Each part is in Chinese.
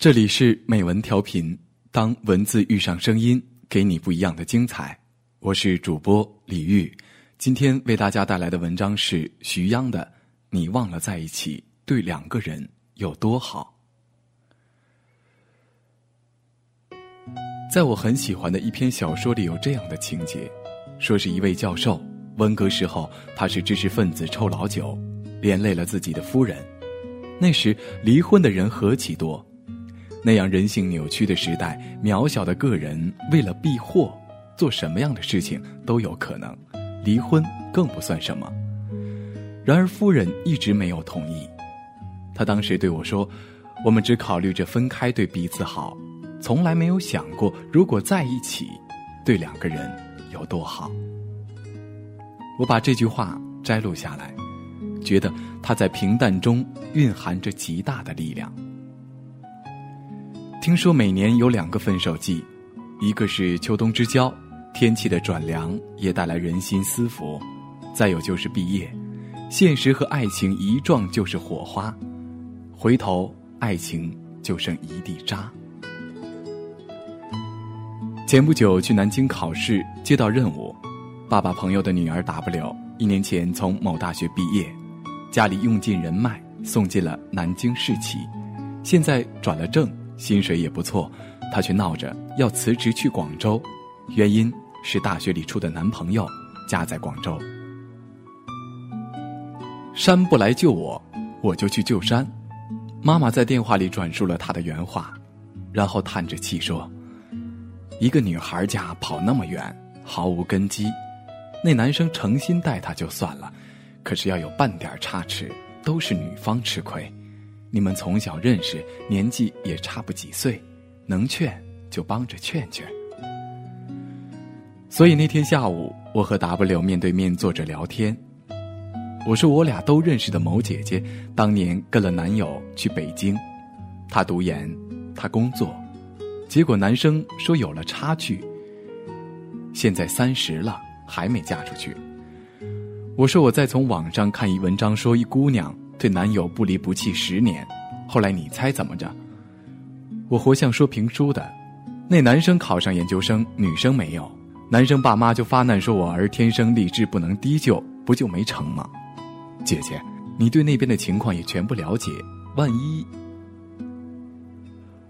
这里是美文调频，当文字遇上声音，给你不一样的精彩。我是主播李玉，今天为大家带来的文章是徐央的《你忘了在一起对两个人有多好》。在我很喜欢的一篇小说里，有这样的情节：说是一位教授，文革时候他是知识分子臭老九，连累了自己的夫人。那时离婚的人何其多。那样人性扭曲的时代，渺小的个人为了避祸，做什么样的事情都有可能，离婚更不算什么。然而夫人一直没有同意，她当时对我说：“我们只考虑着分开对彼此好，从来没有想过如果在一起，对两个人有多好。”我把这句话摘录下来，觉得它在平淡中蕴含着极大的力量。听说每年有两个分手季，一个是秋冬之交，天气的转凉也带来人心思福；再有就是毕业，现实和爱情一撞就是火花，回头爱情就剩一地渣。前不久去南京考试，接到任务，爸爸朋友的女儿 W 一年前从某大学毕业，家里用尽人脉送进了南京市企，现在转了正。薪水也不错，她却闹着要辞职去广州，原因是大学里处的男朋友家在广州。山不来救我，我就去救山。妈妈在电话里转述了她的原话，然后叹着气说：“一个女孩家跑那么远，毫无根基。那男生诚心待她就算了，可是要有半点差池，都是女方吃亏。”你们从小认识，年纪也差不几岁，能劝就帮着劝劝。所以那天下午，我和 W 面对面坐着聊天。我说我俩都认识的某姐姐，当年跟了男友去北京，她读研，她工作，结果男生说有了差距。现在三十了，还没嫁出去。我说我在从网上看一文章，说一姑娘。对男友不离不弃十年，后来你猜怎么着？我活像说评书的，那男生考上研究生，女生没有，男生爸妈就发难说我儿天生丽质不能低就，不就没成吗？姐姐，你对那边的情况也全不了解，万一……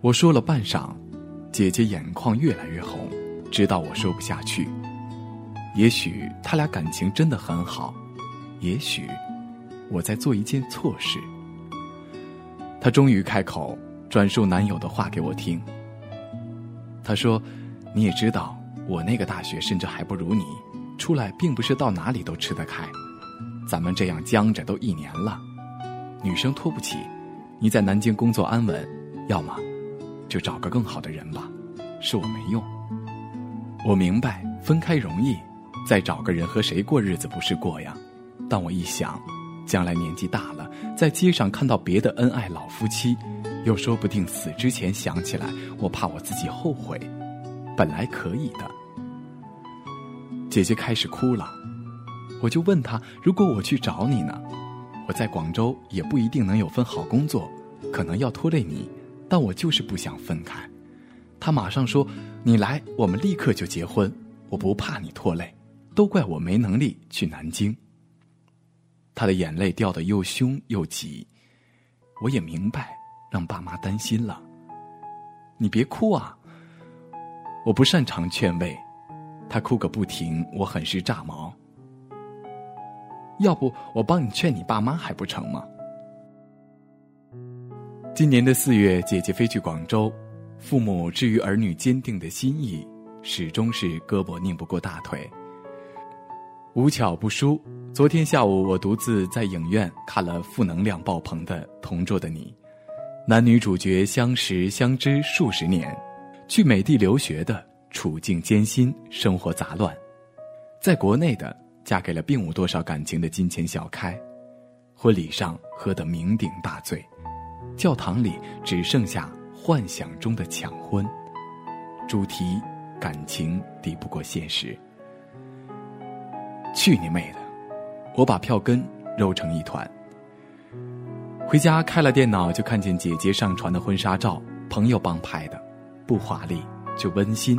我说了半晌，姐姐眼眶越来越红，知道我说不下去。也许他俩感情真的很好，也许。我在做一件错事。她终于开口转述男友的话给我听。她说：“你也知道，我那个大学甚至还不如你，出来并不是到哪里都吃得开。咱们这样僵着都一年了，女生拖不起。你在南京工作安稳，要么就找个更好的人吧。是我没用。我明白分开容易，再找个人和谁过日子不是过呀？但我一想。”将来年纪大了，在街上看到别的恩爱老夫妻，又说不定死之前想起来，我怕我自己后悔。本来可以的。姐姐开始哭了，我就问她：如果我去找你呢？我在广州也不一定能有份好工作，可能要拖累你，但我就是不想分开。她马上说：你来，我们立刻就结婚。我不怕你拖累，都怪我没能力去南京。他的眼泪掉得又凶又急，我也明白，让爸妈担心了。你别哭啊！我不擅长劝慰，他哭个不停，我很是炸毛。要不我帮你劝你爸妈还不成吗？今年的四月，姐姐飞去广州，父母至于儿女坚定的心意，始终是胳膊拧不过大腿。无巧不书。昨天下午，我独自在影院看了负能量爆棚的《同桌的你》，男女主角相识相知数十年，去美帝留学的处境艰辛，生活杂乱；在国内的嫁给了并无多少感情的金钱小开，婚礼上喝得酩酊大醉，教堂里只剩下幻想中的抢婚，主题感情抵不过现实。去你妹的！我把票根揉成一团。回家开了电脑，就看见姐姐上传的婚纱照，朋友帮拍的，不华丽就温馨。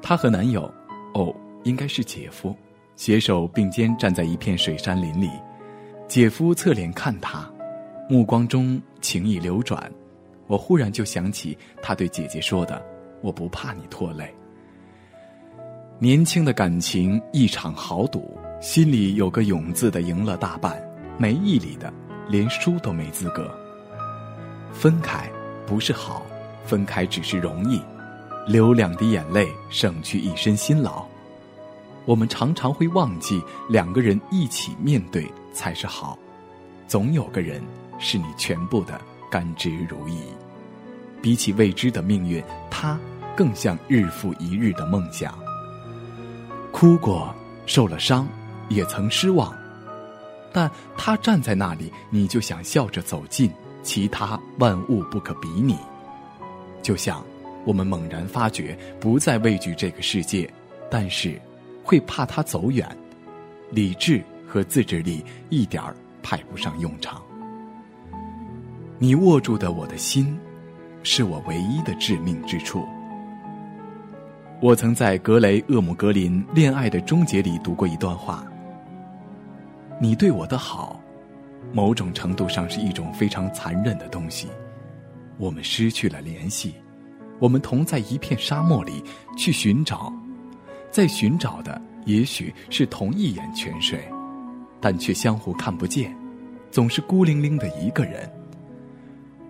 她和男友，哦，应该是姐夫，携手并肩站在一片水杉林里。姐夫侧脸看她，目光中情意流转。我忽然就想起他对姐姐说的：“我不怕你拖累。”年轻的感情一场豪赌，心里有个勇字的赢了大半，没毅力的连输都没资格。分开不是好，分开只是容易，流两滴眼泪省去一身辛劳。我们常常会忘记，两个人一起面对才是好。总有个人是你全部的甘之如饴。比起未知的命运，他更像日复一日的梦想。哭过，受了伤，也曾失望，但他站在那里，你就想笑着走近。其他万物不可比拟，就像我们猛然发觉不再畏惧这个世界，但是会怕他走远，理智和自制力一点儿派不上用场。你握住的我的心，是我唯一的致命之处。我曾在格雷厄姆格林《恋爱的终结》里读过一段话：你对我的好。某种程度上是一种非常残忍的东西，我们失去了联系，我们同在一片沙漠里去寻找，在寻找的也许是同一眼泉水，但却相互看不见，总是孤零零的一个人。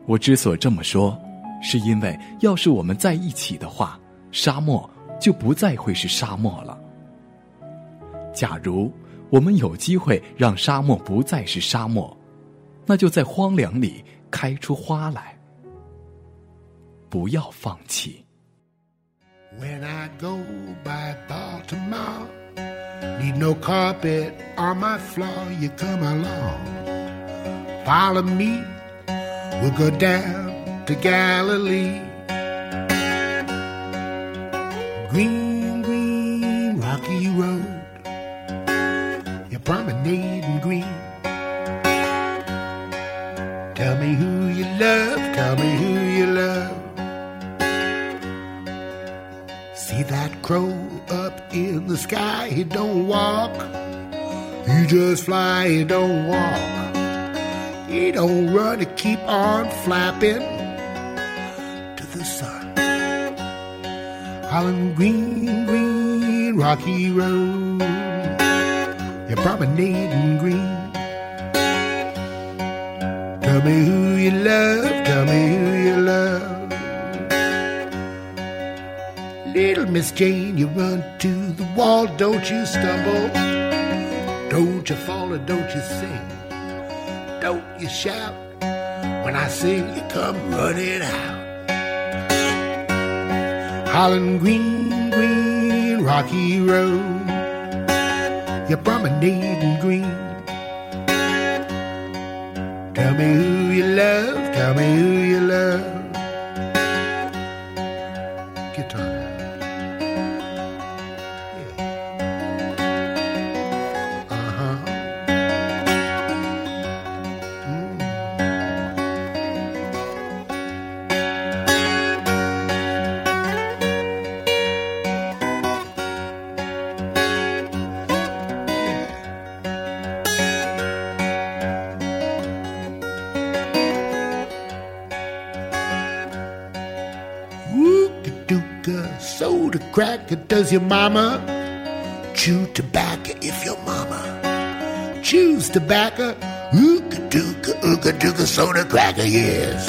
我之所这么说，是因为要是我们在一起的话，沙漠就不再会是沙漠了。假如。我们有机会让沙漠不再是沙漠，那就在荒凉里开出花来。不要放弃。Promenading green. Rocky road, you promenade in green. Tell me who you love, tell me who you love. See that crow up in the sky? He don't walk, he just fly, he don't walk. He don't run, he keep on flapping to the sun. Holland green, green, rocky road you're promenading green. Tell me who you love, tell me who you love. Little Miss Jane, you run to the wall, don't you stumble. Don't you fall or don't you sing. Don't you shout. When I sing, you come running out. Holland Green, Green, Rocky Road you're promenading green. Tell me who you love, tell me who you love. Soda cracker. Does your mama chew tobacco if your mama chews tobacco? Ooga dooga, ooga dooga, soda cracker, yes.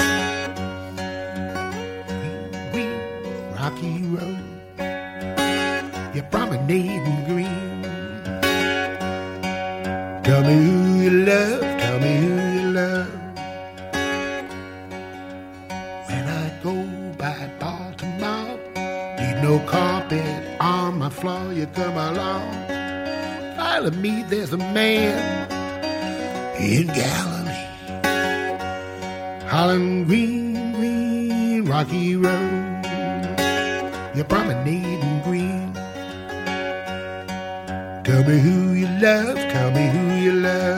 Rocky road. My floor. You come along, follow me. There's a man in Galilee, Holland Green, Green, Rocky Road. You're promenading green. Tell me who you love, tell me who you love.